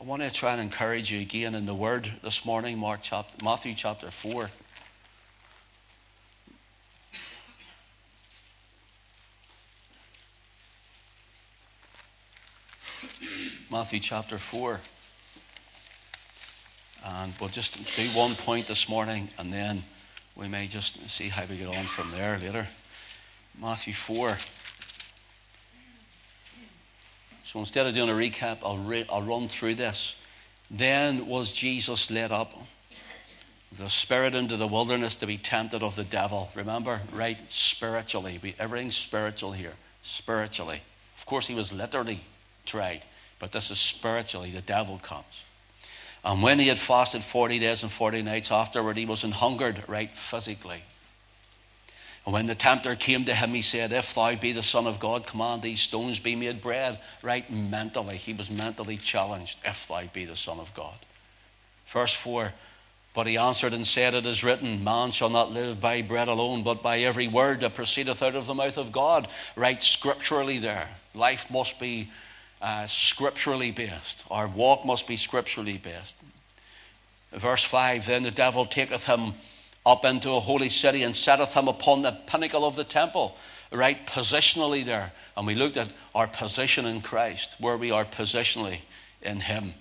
I want to try and encourage you again in the Word this morning, Mark chapter, Matthew chapter 4. Matthew chapter 4. And we'll just do one point this morning and then we may just see how we get on from there later. Matthew 4. So instead of doing a recap, I'll, re- I'll run through this. Then was Jesus led up the spirit into the wilderness to be tempted of the devil. Remember, right? Spiritually. We, everything's spiritual here. Spiritually. Of course, he was literally tried, but this is spiritually. The devil comes. And when he had fasted 40 days and 40 nights afterward, he was hungered, right, physically. And when the tempter came to him, he said, If thou be the Son of God, command these stones be made bread. Right mentally, he was mentally challenged, If thou be the Son of God. Verse 4 But he answered and said, It is written, Man shall not live by bread alone, but by every word that proceedeth out of the mouth of God. Right scripturally there. Life must be uh, scripturally based. Our walk must be scripturally based. Verse 5 Then the devil taketh him up into a holy city and setteth him upon the pinnacle of the temple, right positionally there. And we looked at our position in Christ, where we are positionally in him.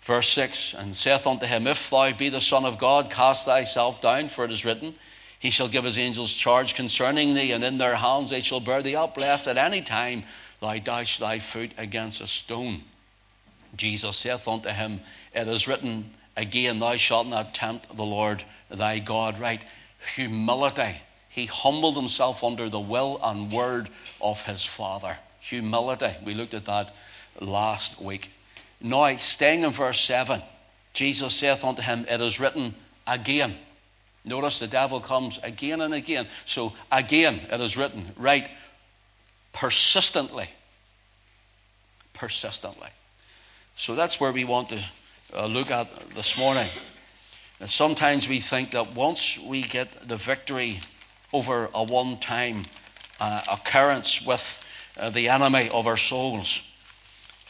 Verse 6 And saith unto him, If thou be the Son of God, cast thyself down, for it is written, He shall give his angels charge concerning thee, and in their hands they shall bear thee up, lest at any time thou dash thy foot against a stone. Jesus saith unto him, It is written again, Thou shalt not tempt the Lord thy God. Right? Humility. He humbled himself under the will and word of his Father. Humility. We looked at that last week. Now, staying in verse 7, Jesus saith unto him, It is written again. Notice the devil comes again and again. So, again, it is written, right? persistently. Persistently. So that's where we want to uh, look at this morning. And sometimes we think that once we get the victory over a one time uh, occurrence with uh, the enemy of our souls,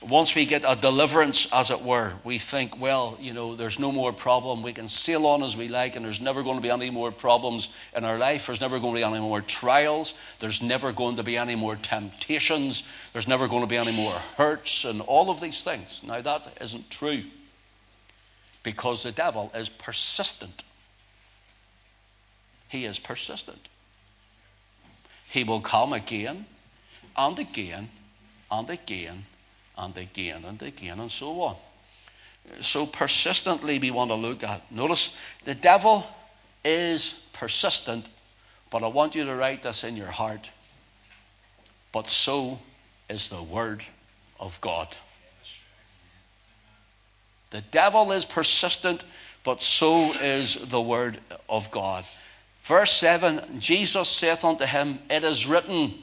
once we get a deliverance, as it were, we think, well, you know, there's no more problem. We can sail on as we like, and there's never going to be any more problems in our life. There's never going to be any more trials. There's never going to be any more temptations. There's never going to be any more hurts, and all of these things. Now, that isn't true because the devil is persistent. He is persistent. He will come again and again and again and again and again and so on. So persistently we want to look at. Notice the devil is persistent, but I want you to write this in your heart. But so is the word of God. The devil is persistent, but so is the word of God. Verse 7 Jesus saith unto him, It is written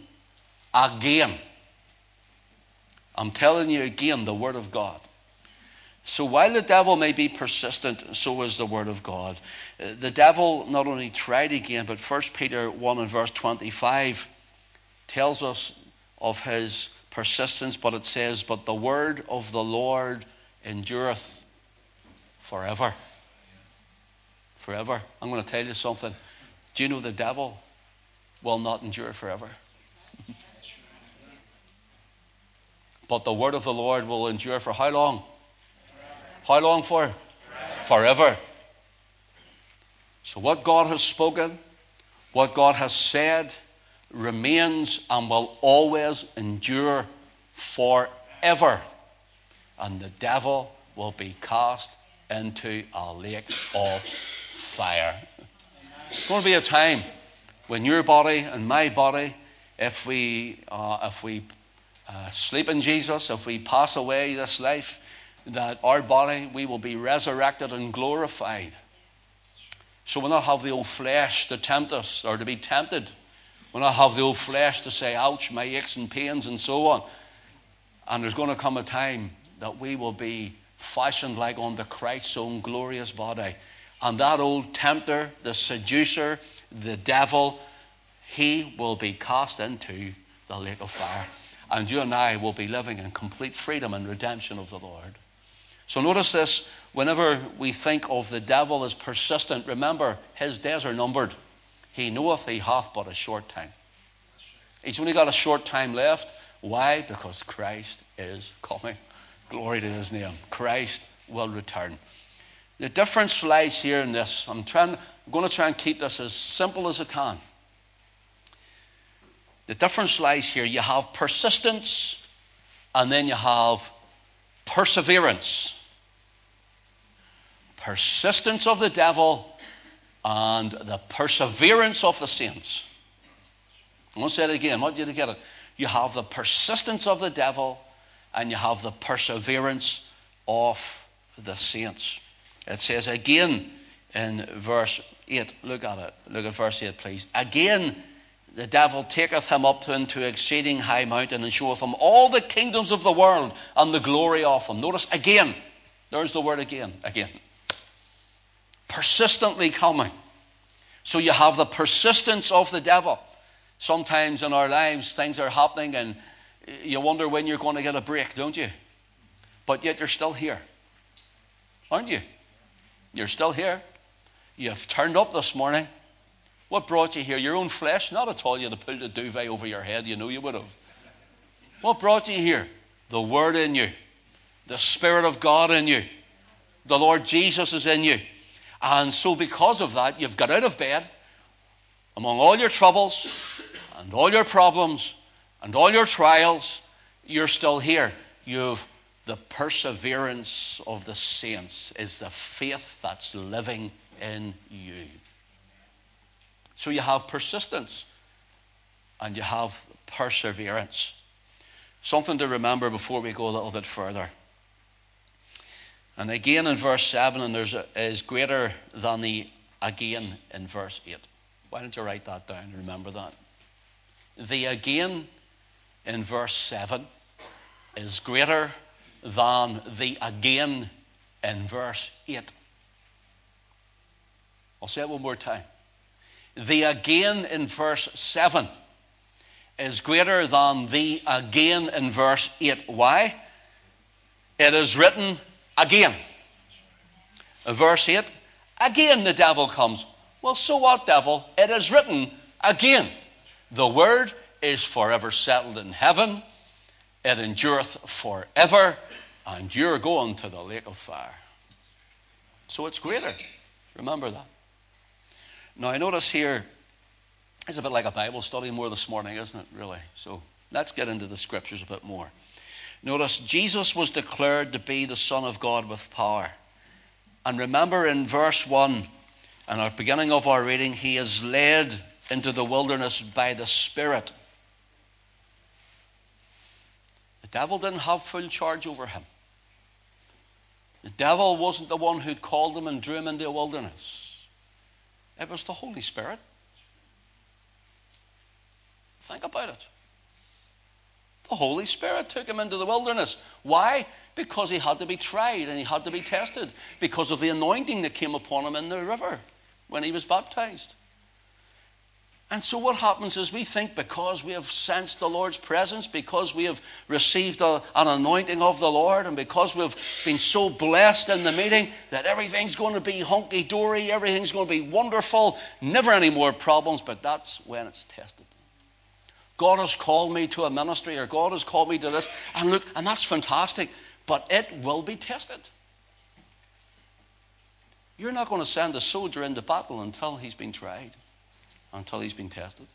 again. I'm telling you again the Word of God. So while the devil may be persistent, so is the Word of God. Uh, the devil not only tried again, but 1 Peter 1 and verse 25 tells us of his persistence, but it says, But the Word of the Lord endureth forever. Forever. I'm going to tell you something. Do you know the devil will not endure forever? But the word of the Lord will endure for how long? How long for? Forever. Forever. So, what God has spoken, what God has said, remains and will always endure forever. And the devil will be cast into a lake of fire. It's going to be a time when your body and my body, if we, uh, if we uh, sleep in Jesus, if we pass away this life, that our body, we will be resurrected and glorified. So we'll not have the old flesh to tempt us or to be tempted. We'll not have the old flesh to say, ouch, my aches and pains and so on. And there's going to come a time that we will be fashioned like unto Christ's own glorious body. And that old tempter, the seducer, the devil, he will be cast into the lake of fire. And you and I will be living in complete freedom and redemption of the Lord. So notice this whenever we think of the devil as persistent, remember his days are numbered. He knoweth he hath but a short time. He's only got a short time left. Why? Because Christ is coming. Glory to his name. Christ will return. The difference lies here in this. I'm, trying, I'm going to try and keep this as simple as I can. The difference lies here. You have persistence and then you have perseverance. Persistence of the devil and the perseverance of the saints. I want to say it again. I want you get it. You have the persistence of the devil and you have the perseverance of the saints. It says again in verse 8, look at it. Look at verse 8, please. Again, the devil taketh him up into exceeding high mountain and showeth him all the kingdoms of the world and the glory of them. Notice again, there's the word again, again. Persistently coming. So you have the persistence of the devil. Sometimes in our lives, things are happening and you wonder when you're going to get a break, don't you? But yet you're still here. Aren't you? You're still here. You've turned up this morning. What brought you here? Your own flesh? Not at all. You had to pull the duvet over your head. You know you would have. What brought you here? The Word in you, the Spirit of God in you, the Lord Jesus is in you. And so, because of that, you've got out of bed among all your troubles and all your problems and all your trials. You're still here. You've the perseverance of the saints is the faith that's living in you. So you have persistence and you have perseverance. Something to remember before we go a little bit further. And again in verse 7, and there's a, is greater than the again in verse 8. Why don't you write that down and remember that? The again in verse 7 is greater than the again in verse 8. I'll say it one more time. The again in verse 7 is greater than the again in verse 8. Why? It is written again. Verse 8, again the devil comes. Well, so what, devil? It is written again. The word is forever settled in heaven, it endureth forever and you're going to the lake of fire. So it's greater. Remember that. Now, I notice here, it's a bit like a Bible study more this morning, isn't it, really? So let's get into the scriptures a bit more. Notice, Jesus was declared to be the Son of God with power. And remember in verse 1, and our beginning of our reading, he is led into the wilderness by the Spirit. The devil didn't have full charge over him. The devil wasn't the one who called him and drew him into a wilderness, it was the Holy Spirit. Think about it. The Holy Spirit took him into the wilderness. Why? Because he had to be tried and he had to be tested because of the anointing that came upon him in the river when he was baptized. And so, what happens is we think because we have sensed the Lord's presence, because we have received a, an anointing of the Lord, and because we've been so blessed in the meeting that everything's going to be hunky dory, everything's going to be wonderful, never any more problems, but that's when it's tested. God has called me to a ministry, or God has called me to this, and look, and that's fantastic, but it will be tested. You're not going to send a soldier into battle until he's been tried until he's been tested.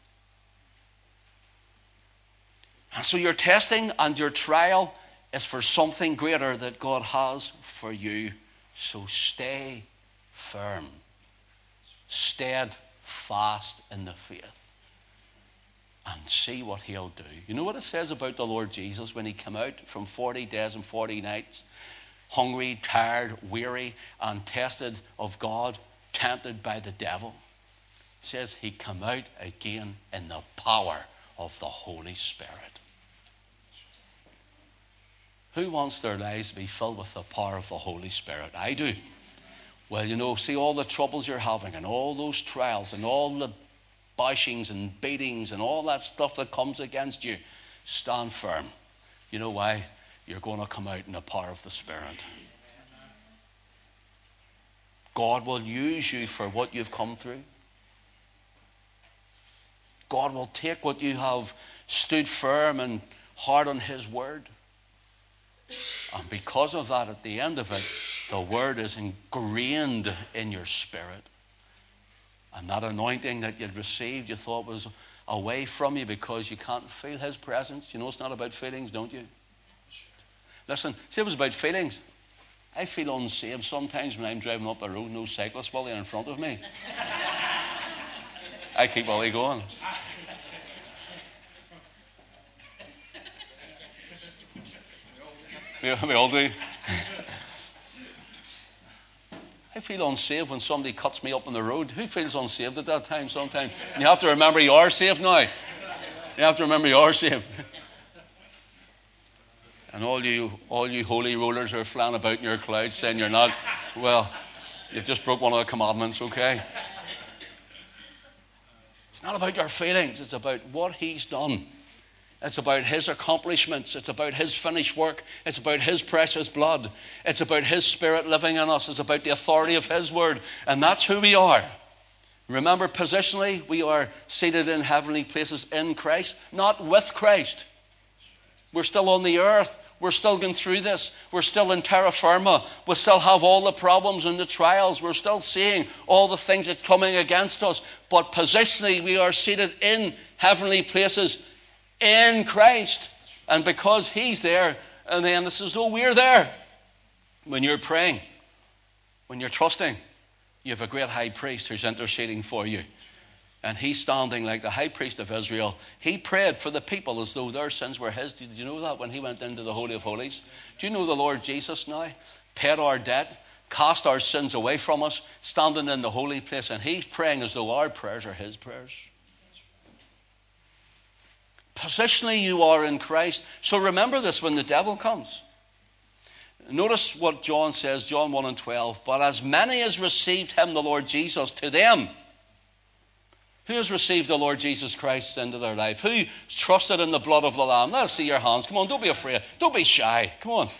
And so your testing and your trial is for something greater that God has for you. So stay firm, steadfast in the faith, and see what He'll do. You know what it says about the Lord Jesus when He came out from 40 days and 40 nights, hungry, tired, weary, and tested of God, tempted by the devil? Says he come out again in the power of the Holy Spirit. Who wants their lives to be filled with the power of the Holy Spirit? I do. Well, you know, see all the troubles you're having and all those trials and all the bashings and beatings and all that stuff that comes against you. Stand firm. You know why? You're going to come out in the power of the Spirit. God will use you for what you've come through. God will take what you have stood firm and hard on His word. And because of that, at the end of it, the word is ingrained in your spirit. And that anointing that you'd received, you thought was away from you because you can't feel His presence. You know it's not about feelings, don't you? Listen, see, it was about feelings. I feel unsafe sometimes when I'm driving up a road, no cyclist while they're in front of me. I keep Ollie going. we all do. I feel unsafe when somebody cuts me up on the road. Who feels unsafe at that time sometimes? You have to remember you are safe now. You have to remember you are safe. And all you, all you holy rollers are flying about in your clouds saying you're not, well, you've just broke one of the commandments, okay? It's not about your feelings, it's about what He's done. It's about His accomplishments. It's about His finished work. It's about His precious blood. It's about His Spirit living in us. It's about the authority of His Word. And that's who we are. Remember, positionally, we are seated in heavenly places in Christ, not with Christ. We're still on the earth. We're still going through this. We're still in terra firma. We still have all the problems and the trials. We're still seeing all the things that's coming against us. But positionally, we are seated in heavenly places in Christ. And because He's there, and then it's as though we're there. When you're praying, when you're trusting, you have a great high priest who's interceding for you. And he's standing like the high priest of Israel. He prayed for the people as though their sins were his. Did you know that when he went into the Holy of Holies? Do you know the Lord Jesus now paid our debt, cast our sins away from us, standing in the holy place, and he's praying as though our prayers are his prayers? Positionally, you are in Christ. So remember this when the devil comes. Notice what John says, John 1 and 12. But as many as received him, the Lord Jesus, to them, who has received the Lord Jesus Christ into their life? Who trusted in the blood of the Lamb? Let us see your hands. Come on, don't be afraid. Don't be shy. Come on.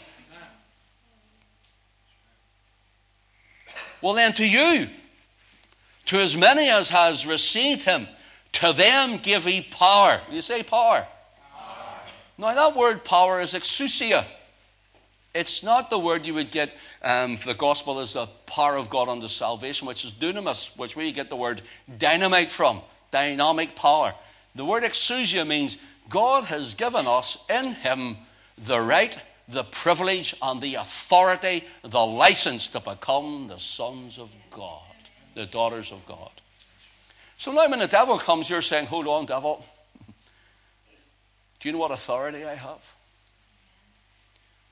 Well, then, to you, to as many as has received him, to them give he power. You say power. power. Now, that word power is exousia. It's not the word you would get um, the gospel is the power of God unto salvation, which is dunamis, which we get the word dynamite from, dynamic power. The word exousia means God has given us in Him the right, the privilege, and the authority, the license to become the sons of God, the daughters of God. So now when the devil comes, you're saying, Hold on, devil. Do you know what authority I have?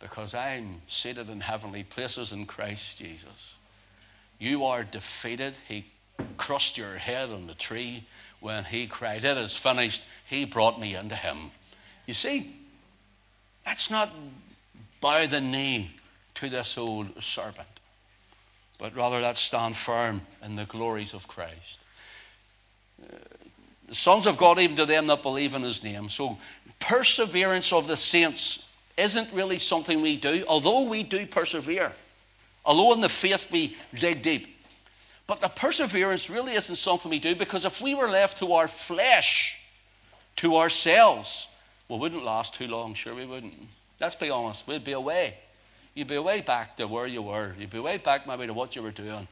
Because I'm seated in heavenly places in Christ Jesus. You are defeated. He crushed your head on the tree when he cried, It is finished. He brought me into him. You see, that's not bow the knee to this old serpent, but rather let's stand firm in the glories of Christ the sons of God, even to them that believe in his name. So, perseverance of the saints isn't really something we do, although we do persevere. Although in the faith we dig deep. But the perseverance really isn't something we do because if we were left to our flesh, to ourselves, we wouldn't last too long, sure we wouldn't. Let's be honest, we'd be away. You'd be away back to where you were. You'd be way back maybe to what you were doing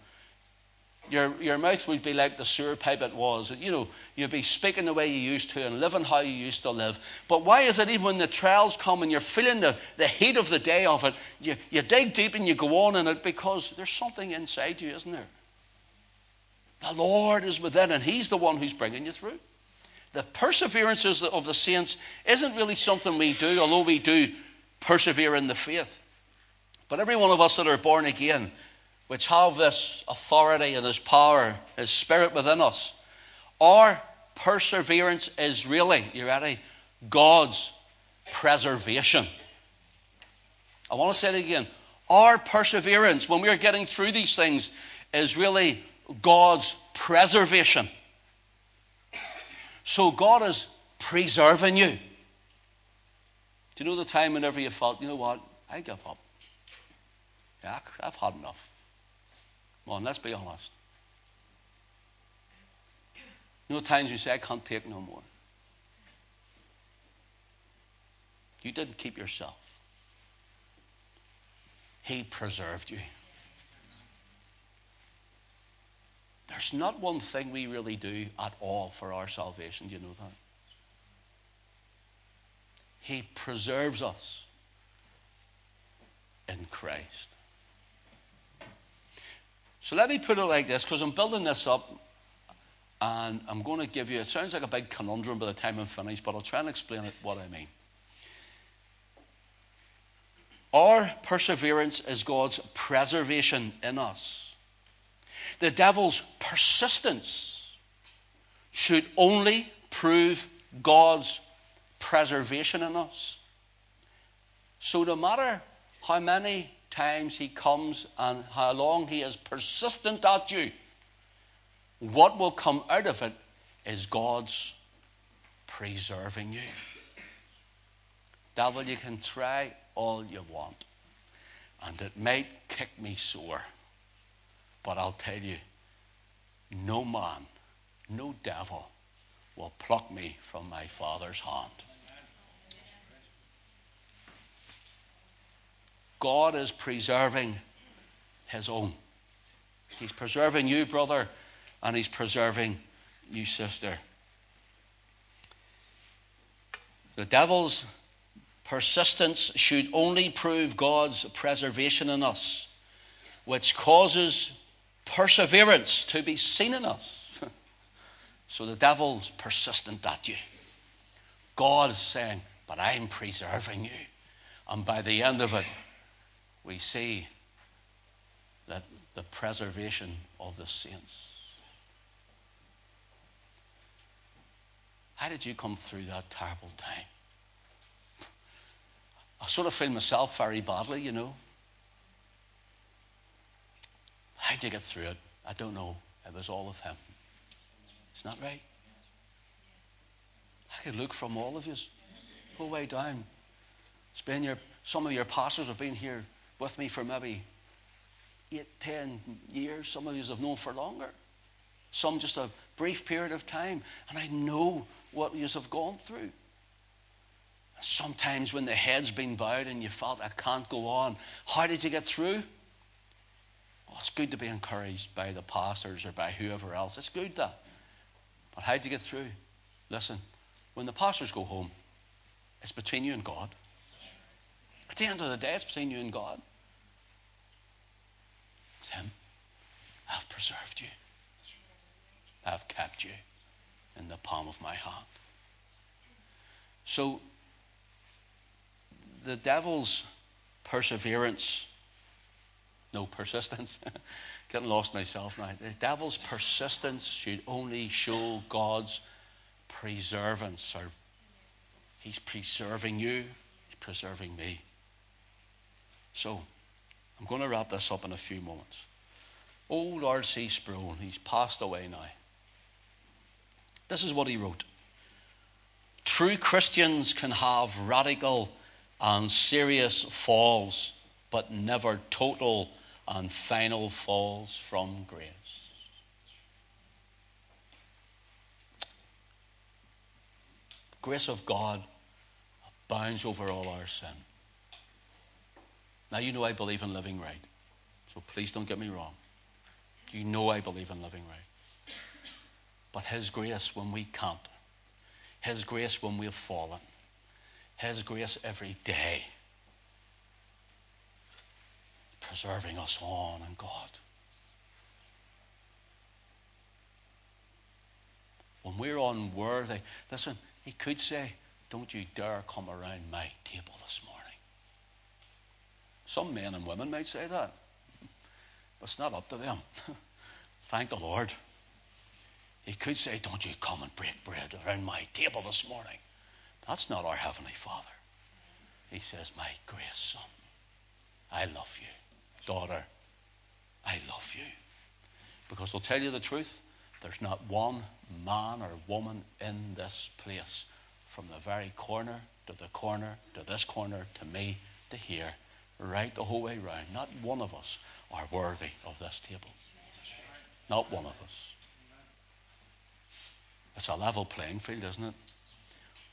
your, your mouth would be like the sewer pipe it was. You know, you'd be speaking the way you used to and living how you used to live. But why is it even when the trials come and you're feeling the, the heat of the day of it, you, you dig deep and you go on in it because there's something inside you, isn't there? The Lord is within and He's the one who's bringing you through. The perseverances of the saints isn't really something we do, although we do persevere in the faith. But every one of us that are born again, which have this authority and this power, His Spirit within us. Our perseverance is really, you ready? God's preservation. I want to say it again. Our perseverance, when we're getting through these things, is really God's preservation. So God is preserving you. Do you know the time whenever you felt, you know what, I give up? Yeah, I've had enough. Come let's be honest. You know, times you say, I can't take no more. You didn't keep yourself, He preserved you. There's not one thing we really do at all for our salvation. Do you know that? He preserves us in Christ. So let me put it like this because I'm building this up and I'm going to give you, it sounds like a big conundrum by the time I'm finished, but I'll try and explain it, what I mean. Our perseverance is God's preservation in us. The devil's persistence should only prove God's preservation in us. So, no matter how many times he comes and how long he is persistent at you, what will come out of it is God's preserving you. Devil, you can try all you want, and it might kick me sore, but I'll tell you, no man, no devil will pluck me from my Father's hand. God is preserving his own. He's preserving you, brother, and he's preserving you, sister. The devil's persistence should only prove God's preservation in us, which causes perseverance to be seen in us. so the devil's persistent at you. God is saying, But I'm preserving you. And by the end of it, we see that the preservation of the saints. How did you come through that terrible time? I sort of feel myself very badly, you know. How did you get through it? I don't know. It was all of Him. Isn't that right? I could look from all of you, go way down. It's your, some of your pastors have been here with me for maybe eight, ten years. Some of you have known for longer. Some just a brief period of time. And I know what you have gone through. Sometimes when the head's been bowed and you felt, I can't go on, how did you get through? It's good to be encouraged by the pastors or by whoever else. It's good that. But how did you get through? Listen, when the pastors go home, it's between you and God. At the end of the day, it's between you and God. It's Him. I've preserved you. I've kept you in the palm of my hand. So, the devil's perseverance, no persistence, getting lost myself now. The devil's persistence should only show God's preservance, or he's preserving you, he's preserving me. So, I'm going to wrap this up in a few moments. Old R.C. Sproul, he's passed away now. This is what he wrote True Christians can have radical and serious falls, but never total and final falls from grace. grace of God abounds over all our sin. Now, you know I believe in living right. So please don't get me wrong. You know I believe in living right. But His grace when we can't, His grace when we've fallen, His grace every day, preserving us on in God. When we're unworthy, listen, He could say, Don't you dare come around my table this morning. Some men and women might say that. But it's not up to them. Thank the Lord. He could say, Don't you come and break bread around my table this morning. That's not our Heavenly Father. He says, My grace son, I love you. Daughter, I love you. Because I'll tell you the truth, there's not one man or woman in this place, from the very corner to the corner to this corner to me to here, right the whole way round. Not one of us are worthy of this table. Not one of us. It's a level playing field, isn't it?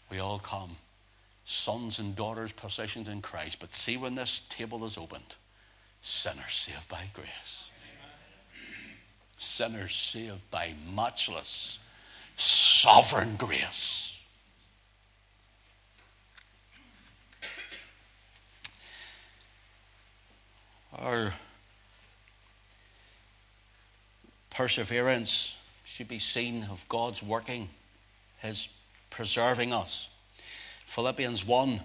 We all come, sons and daughters positioned in Christ. But see when this table is opened, sinners saved by grace. Sinners saved by matchless, sovereign grace. Our perseverance should be seen of God's working, His preserving us. Philippians 1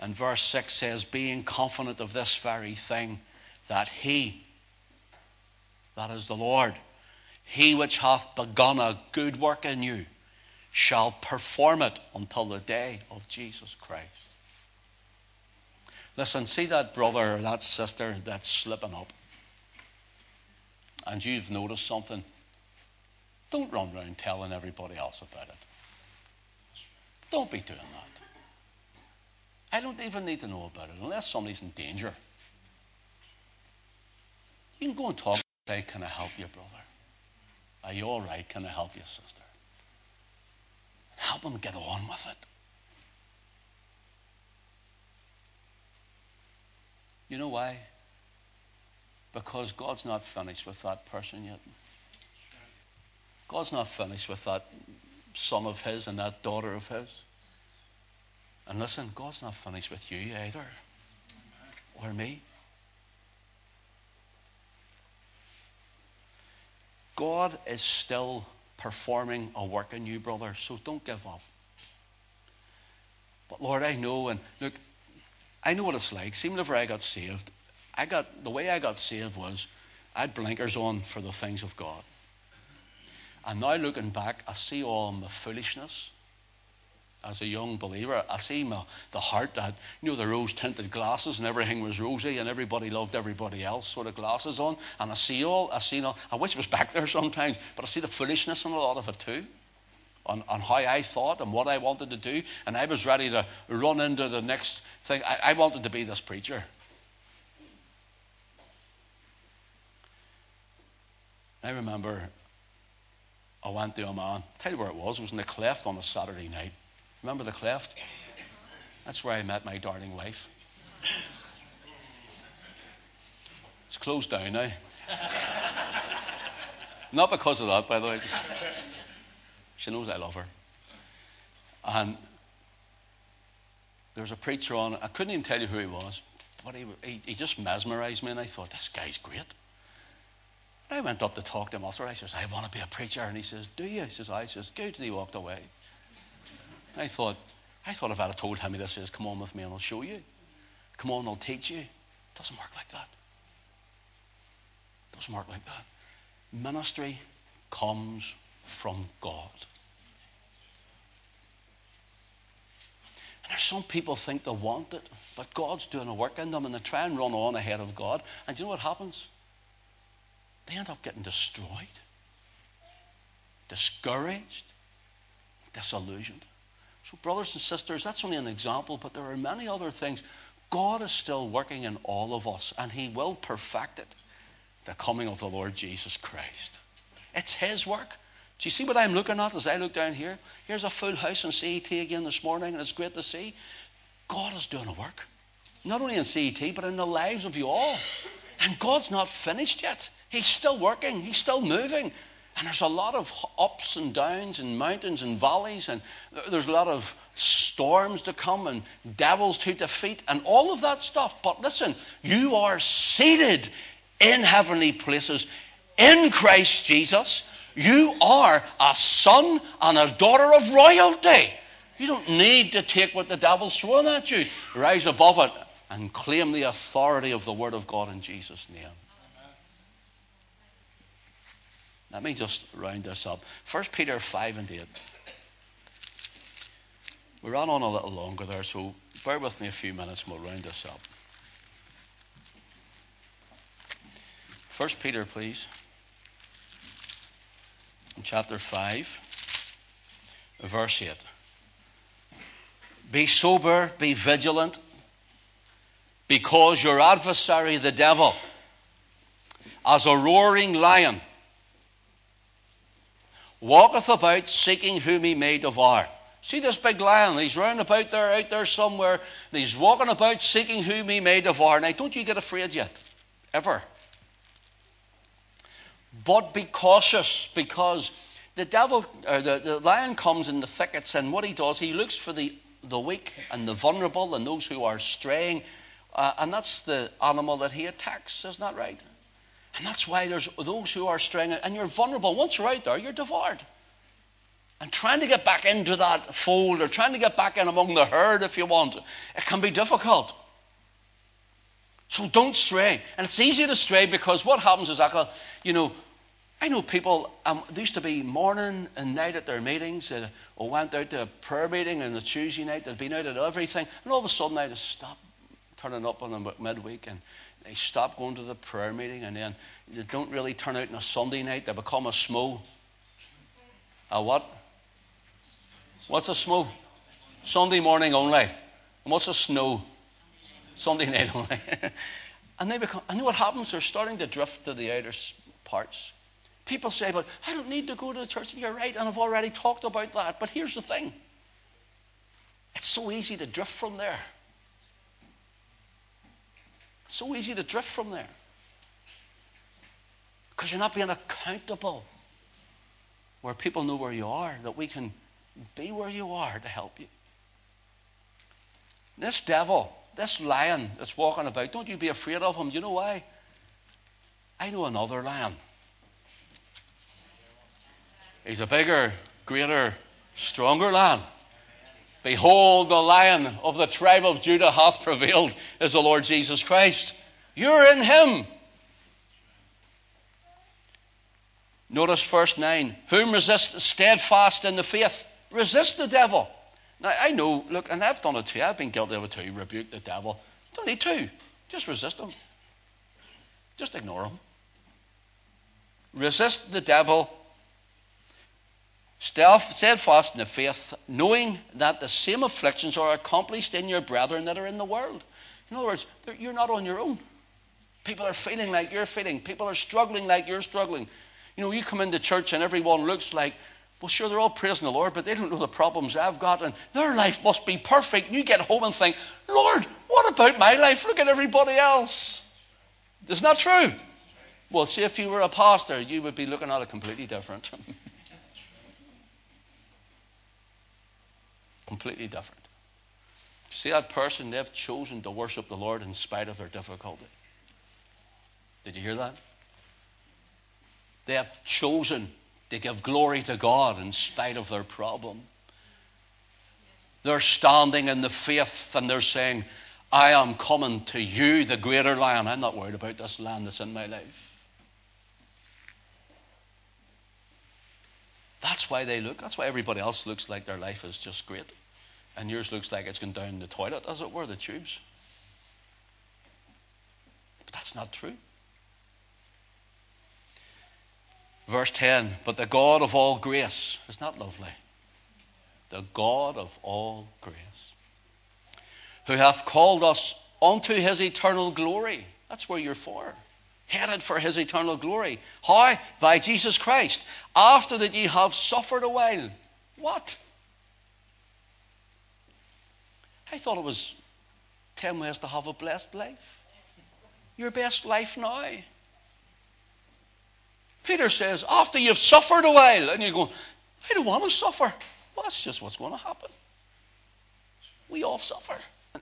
and verse 6 says, Being confident of this very thing, that He, that is the Lord, He which hath begun a good work in you, shall perform it until the day of Jesus Christ. Listen, see that brother or that sister that's slipping up, and you've noticed something. Don't run around telling everybody else about it. Don't be doing that. I don't even need to know about it unless somebody's in danger. You can go and talk and say, Can I help you, brother? Are you all right? Can I help you, sister? Help them get on with it. You know why? Because God's not finished with that person yet. God's not finished with that son of his and that daughter of his. And listen, God's not finished with you either, or me. God is still performing a work in you, brother, so don't give up. But Lord, I know, and look, I know what it's like. See, whenever I got saved, I got the way I got saved was I had blinkers on for the things of God. And now looking back, I see all my foolishness as a young believer. I see my, the heart that, you know, the rose tinted glasses and everything was rosy and everybody loved everybody else sort of glasses on. And I see all, I see all, I wish it was back there sometimes, but I see the foolishness in a lot of it too. On, on how I thought and what I wanted to do. And I was ready to run into the next thing. I, I wanted to be this preacher. I remember I went to Oman. I'll tell you where it was. It was in the cleft on a Saturday night. Remember the cleft? That's where I met my darling wife. It's closed down now. Not because of that, by the way. She knows I love her. And there was a preacher on. I couldn't even tell you who he was, but he, he, he just mesmerized me, and I thought, this guy's great. And I went up to talk to him after. I says, I want to be a preacher. And he says, Do you? He says, I says, Good. And he walked away. I thought, I thought if I'd have told him this is, come on with me and I'll show you. Come on, I'll teach you. It doesn't work like that. It doesn't work like that. Ministry comes from God. And there's some people think they want it, but God's doing a work in them and they try and run on ahead of God. And you know what happens? they end up getting destroyed, discouraged, disillusioned. So, brothers and sisters, that's only an example, but there are many other things. God is still working in all of us, and He will perfect it. The coming of the Lord Jesus Christ. It's His work. Do you see what I'm looking at as I look down here? Here's a full house in CET again this morning, and it's great to see. God is doing a work. Not only in CET, but in the lives of you all. And God's not finished yet. He's still working, He's still moving. And there's a lot of ups and downs and mountains and valleys, and there's a lot of storms to come and devils to defeat and all of that stuff. But listen, you are seated in heavenly places in Christ Jesus. You are a son and a daughter of royalty. You don't need to take what the devil's throwing at you. Rise above it and claim the authority of the Word of God in Jesus' name. Let me just round this up. 1 Peter 5 and 8. We ran on a little longer there, so bear with me a few minutes and we'll round this up. 1 Peter, please. Chapter 5, verse 8. Be sober, be vigilant, because your adversary, the devil, as a roaring lion, walketh about seeking whom he may devour. See this big lion, he's round about there, out there somewhere, and he's walking about seeking whom he may devour. Now, don't you get afraid yet, ever. But be cautious, because the devil, or the, the lion comes in the thickets, and what he does, he looks for the, the weak and the vulnerable and those who are straying, uh, and that's the animal that he attacks, isn't that right? And that's why there's those who are straying, and you're vulnerable. Once you're out there, you're devoured. And trying to get back into that fold, or trying to get back in among the herd, if you want, it can be difficult. So don't stray. And it's easy to stray because what happens is, you know, I know people, um, there used to be morning and night at their meetings, uh, or went out to a prayer meeting on a Tuesday night, they'd been out at everything, and all of a sudden I just stopped turning up on a midweek and they stop going to the prayer meeting and then they don't really turn out on a Sunday night. They become a smo. A what? What's a smo? Sunday morning only. And what's a snow? Sunday night only. and they become, I know what happens. They're starting to drift to the outer parts. People say, but I don't need to go to the church. You're right, and I've already talked about that. But here's the thing it's so easy to drift from there. It's So easy to drift from there. Because you're not being accountable. Where people know where you are, that we can be where you are to help you. This devil, this lion that's walking about, don't you be afraid of him. You know why? I know another lion. He's a bigger, greater, stronger lion. Behold, the lion of the tribe of Judah hath prevailed, is the Lord Jesus Christ. You're in him. Notice verse 9. Whom resist steadfast in the faith? Resist the devil. Now, I know, look, and I've done it too. I've been guilty of it too. Rebuke the devil. Don't need to. Just resist him. Just ignore him. Resist the devil steadfast in the faith, knowing that the same afflictions are accomplished in your brethren that are in the world. In other words, you're not on your own. People are feeling like you're feeling. People are struggling like you're struggling. You know, you come into church and everyone looks like, well, sure, they're all praising the Lord, but they don't know the problems I've got, and their life must be perfect. And you get home and think, Lord, what about my life? Look at everybody else. Isn't that true? Well, see, if you were a pastor, you would be looking at it completely different. Completely different. See that person? They've chosen to worship the Lord in spite of their difficulty. Did you hear that? They have chosen to give glory to God in spite of their problem. They're standing in the faith and they're saying, I am coming to you, the greater lion. I'm not worried about this land that's in my life. That's why they look. That's why everybody else looks like their life is just great. And yours looks like it's gone down the toilet, as it were, the tubes. But that's not true. Verse 10 But the God of all grace, is not lovely? The God of all grace, who hath called us unto his eternal glory. That's where you're for headed for his eternal glory. How? By Jesus Christ. After that ye have suffered a while. What? I thought it was 10 ways to have a blessed life. Your best life now. Peter says, after you've suffered a while, and you go, I don't want to suffer. Well, that's just what's going to happen. We all suffer.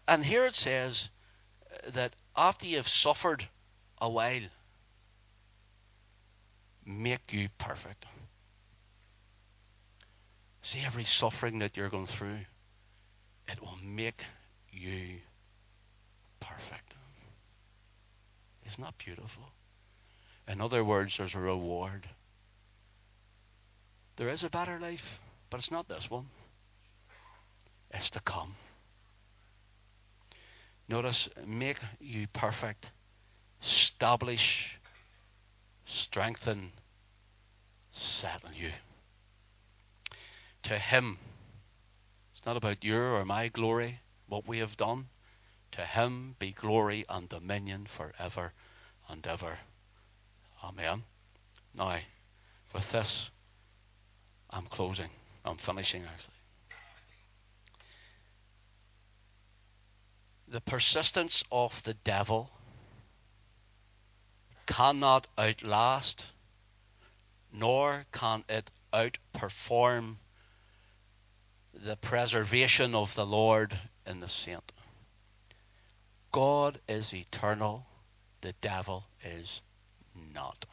And here it says that after you've suffered a while, make you perfect. See every suffering that you're going through, it will make you perfect. Isn't that beautiful? In other words, there's a reward. There is a better life, but it's not this one. It's to come. Notice, make you perfect, establish strengthen, settle you. To Him, it's not about your or my glory, what we have done. To Him be glory and dominion forever and ever. Amen. Now, with this, I'm closing. I'm finishing, actually. The persistence of the devil cannot outlast, nor can it outperform the preservation of the Lord in the saint. God is eternal, the devil is not.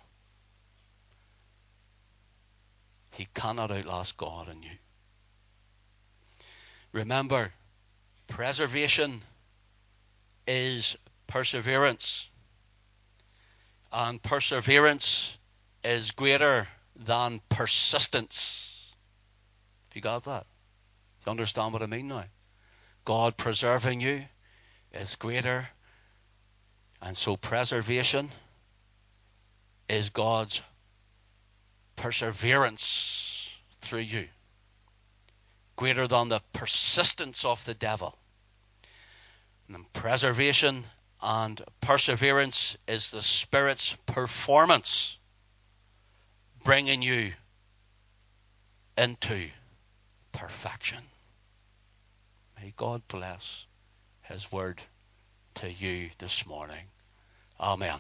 He cannot outlast God in you. Remember, preservation is perseverance. And perseverance is greater than persistence. Have you got that? You understand what I mean now? God preserving you is greater. And so preservation is God's perseverance through you, greater than the persistence of the devil. And preservation and perseverance is the Spirit's performance, bringing you into perfection. May God bless His word to you this morning. Amen.